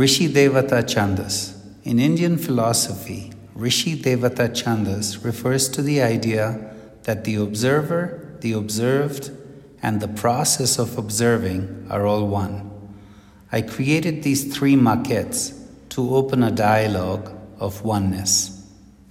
Rishi Devata Chandas. In Indian philosophy, Rishi Devata Chandas refers to the idea that the observer, the observed, and the process of observing are all one. I created these three maquettes to open a dialogue of oneness.